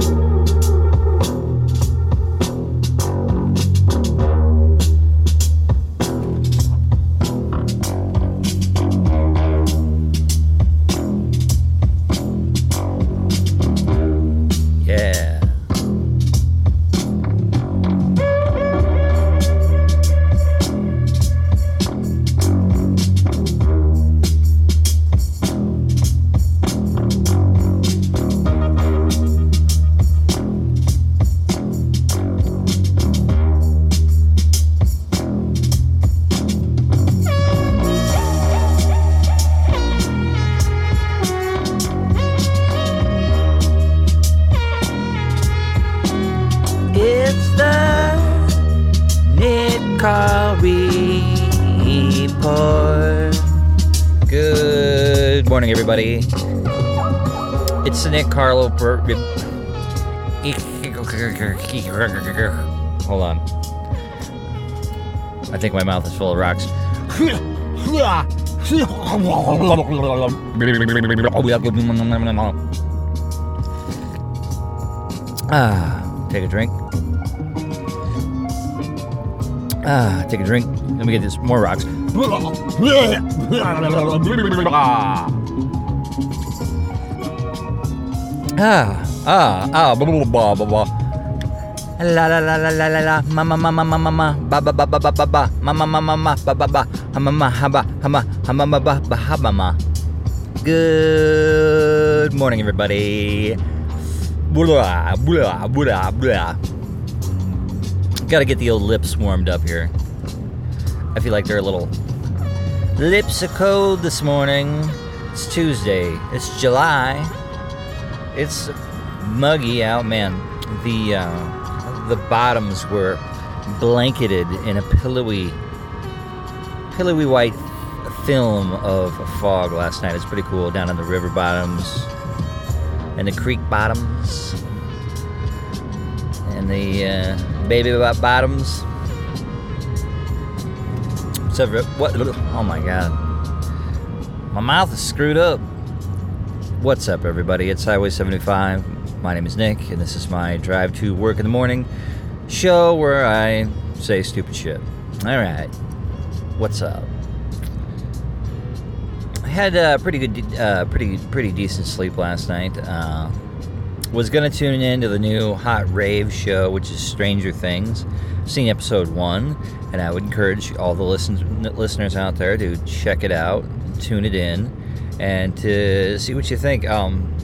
Yeah. Good morning, everybody. It's Nick Carlo. Hold on. I think my mouth is full of rocks. Ah, take a drink. Ah, take a drink. Let me get this more rocks. Ah, ah, ah, blah, blah, blah, blah, blah. La la la la la la la ma ma ma ma ma ma ma ba ba ba ba ba ba ba ma ma ma ma ma ba ba ba ha ma ma ha ba ha ma ha ma ma ba ba ha ma ma. Good morning, everybody. Blah blah blah blah. To get the old lips warmed up here. I feel like they're a little lips are cold this morning. It's Tuesday. It's July. It's muggy out, man. The uh, the bottoms were blanketed in a pillowy, pillowy white film of fog last night. It's pretty cool down in the river bottoms and the creek bottoms and the uh, baby bo- bottoms. What? Oh my god, my mouth is screwed up. What's up, everybody? It's Highway 75. My name is Nick, and this is my drive to work in the morning show where I say stupid shit. All right, what's up? I had a pretty good, uh, pretty pretty decent sleep last night. Uh, was gonna tune in to the new hot rave show, which is Stranger Things. I've Seen episode one, and I would encourage all the listen- listeners out there to check it out, tune it in, and to see what you think. Um,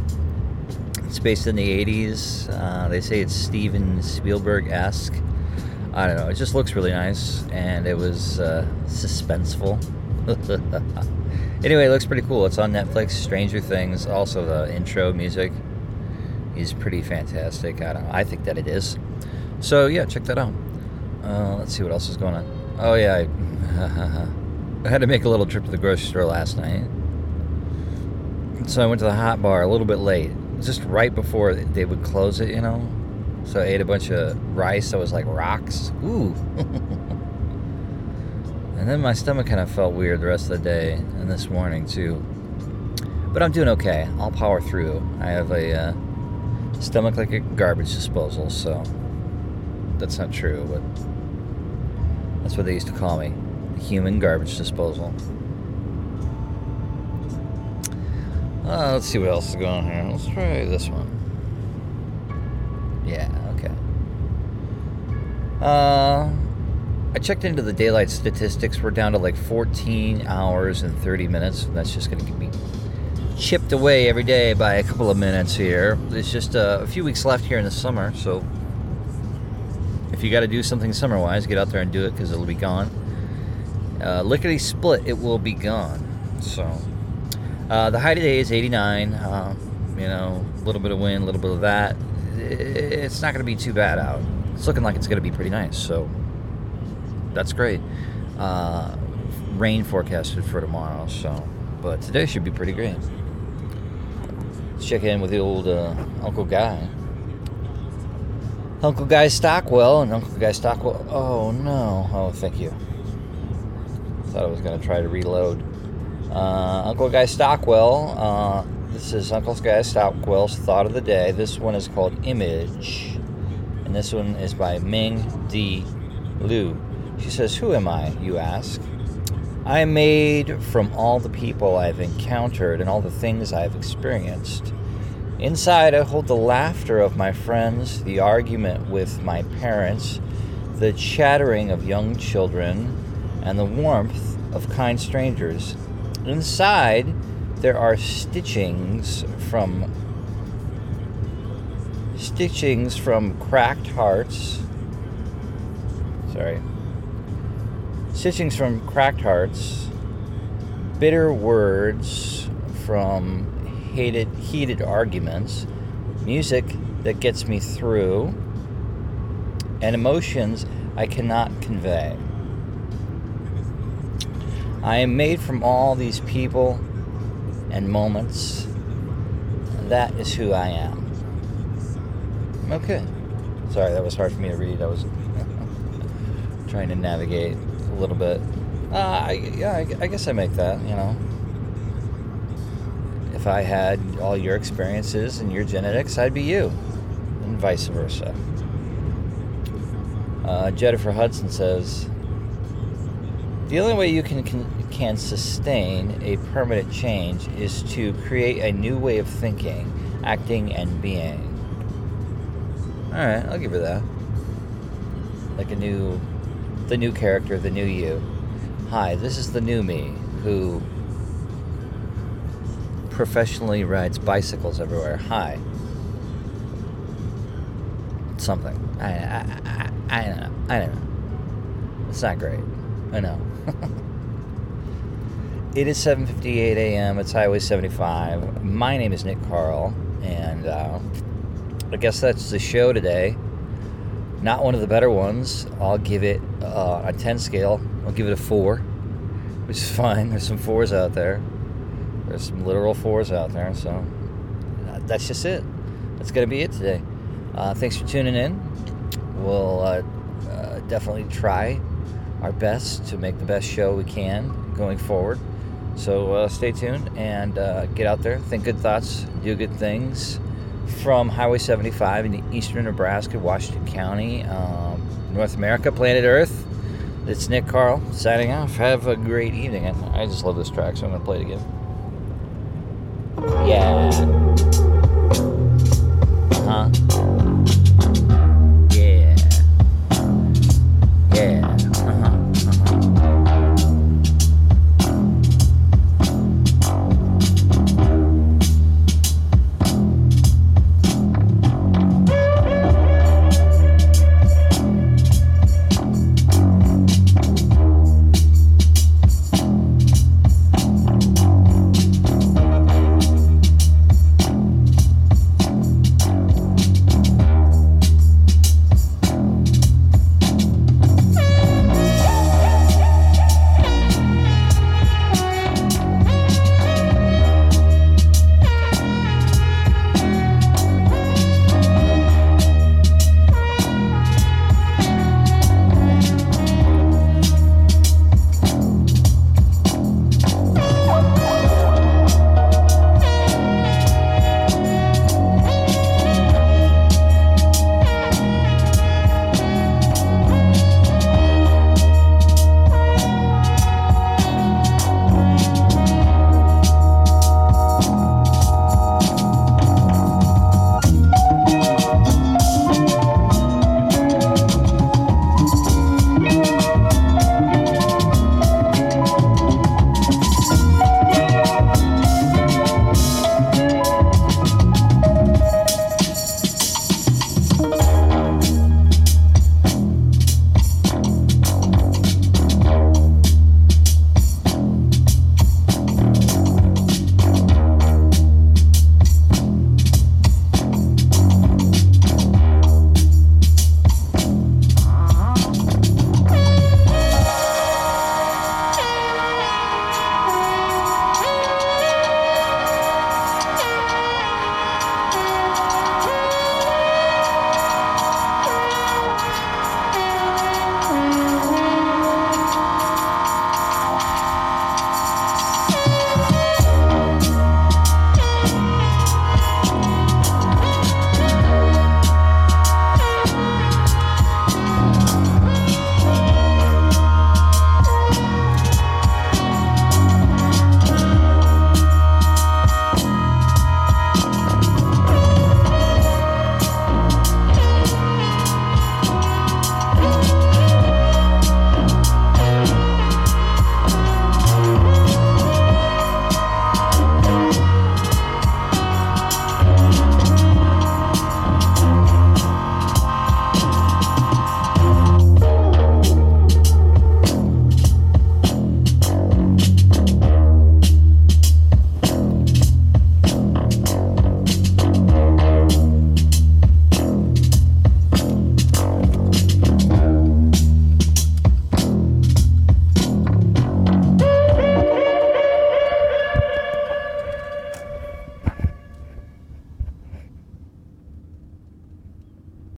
it's based in the 80s. Uh, they say it's Steven Spielberg esque. I don't know. It just looks really nice, and it was uh, suspenseful. anyway, it looks pretty cool. It's on Netflix. Stranger Things. Also, the intro music is pretty fantastic. I don't. I think that it is. So yeah, check that out. Uh, let's see what else is going on. Oh yeah, I, I had to make a little trip to the grocery store last night. So I went to the hot bar a little bit late, just right before they would close it, you know. So I ate a bunch of rice that was like rocks. Ooh. and then my stomach kind of felt weird the rest of the day and this morning too. But I'm doing okay. I'll power through. I have a uh, stomach like a garbage disposal, so that's not true, but that's what they used to call me. The human garbage disposal. Uh, let's see what else is going on here. Let's try this one. Yeah, okay. Uh, I checked into the daylight statistics. We're down to like 14 hours and 30 minutes. And that's just going to be chipped away every day by a couple of minutes here. There's just uh, a few weeks left here in the summer, so if you got to do something summer wise, get out there and do it because it'll be gone. Uh, lickety split, it will be gone. So, uh, the high today is 89. Uh, you know, a little bit of wind, a little bit of that. It's not going to be too bad out. It's looking like it's going to be pretty nice. So, that's great. Uh, rain forecasted for tomorrow. So, but today should be pretty great. Check in with the old uh, Uncle Guy. Uncle Guy Stockwell and Uncle Guy Stockwell. Oh no! Oh, thank you. Thought I was gonna try to reload. Uh, Uncle Guy Stockwell. Uh, This is Uncle Guy Stockwell's Thought of the Day. This one is called Image, and this one is by Ming D. Liu. She says, Who am I, you ask? I am made from all the people I've encountered and all the things I've experienced. Inside, I hold the laughter of my friends, the argument with my parents, the chattering of young children, and the warmth of kind strangers. Inside, there are stitchings from stitchings from cracked hearts. Sorry. Stitchings from cracked hearts, bitter words from hated heated arguments, music that gets me through, and emotions I cannot convey. I am made from all these people and moments. That is who I am. Okay. Sorry, that was hard for me to read. I was trying to navigate a little bit. Uh, I, yeah, I, I guess I make that, you know. If I had all your experiences and your genetics, I'd be you, and vice versa. Uh, Jennifer Hudson says, the only way you can, can, can sustain a permanent change is to create a new way of thinking, acting, and being. All right, I'll give her that. Like a new, the new character, the new you. Hi, this is the new me who professionally rides bicycles everywhere. Hi. Something. I, I, I, I don't know. I don't know. It's not great. I know. it is 7:58 a.m. It's Highway 75. My name is Nick Carl, and uh, I guess that's the show today. Not one of the better ones. I'll give it uh, a 10 scale. I'll give it a four, which is fine. There's some fours out there. There's some literal fours out there, so uh, that's just it. That's gonna be it today. Uh, thanks for tuning in. We'll uh, uh, definitely try our best to make the best show we can going forward. So uh, stay tuned and get out there, think good thoughts, do good things. From Highway 75 in the eastern Nebraska, Washington County, um, North America, planet Earth. It's Nick Carl signing off. Have a great evening. I just love this track, so I'm going to play it again. Yeah. Uh huh.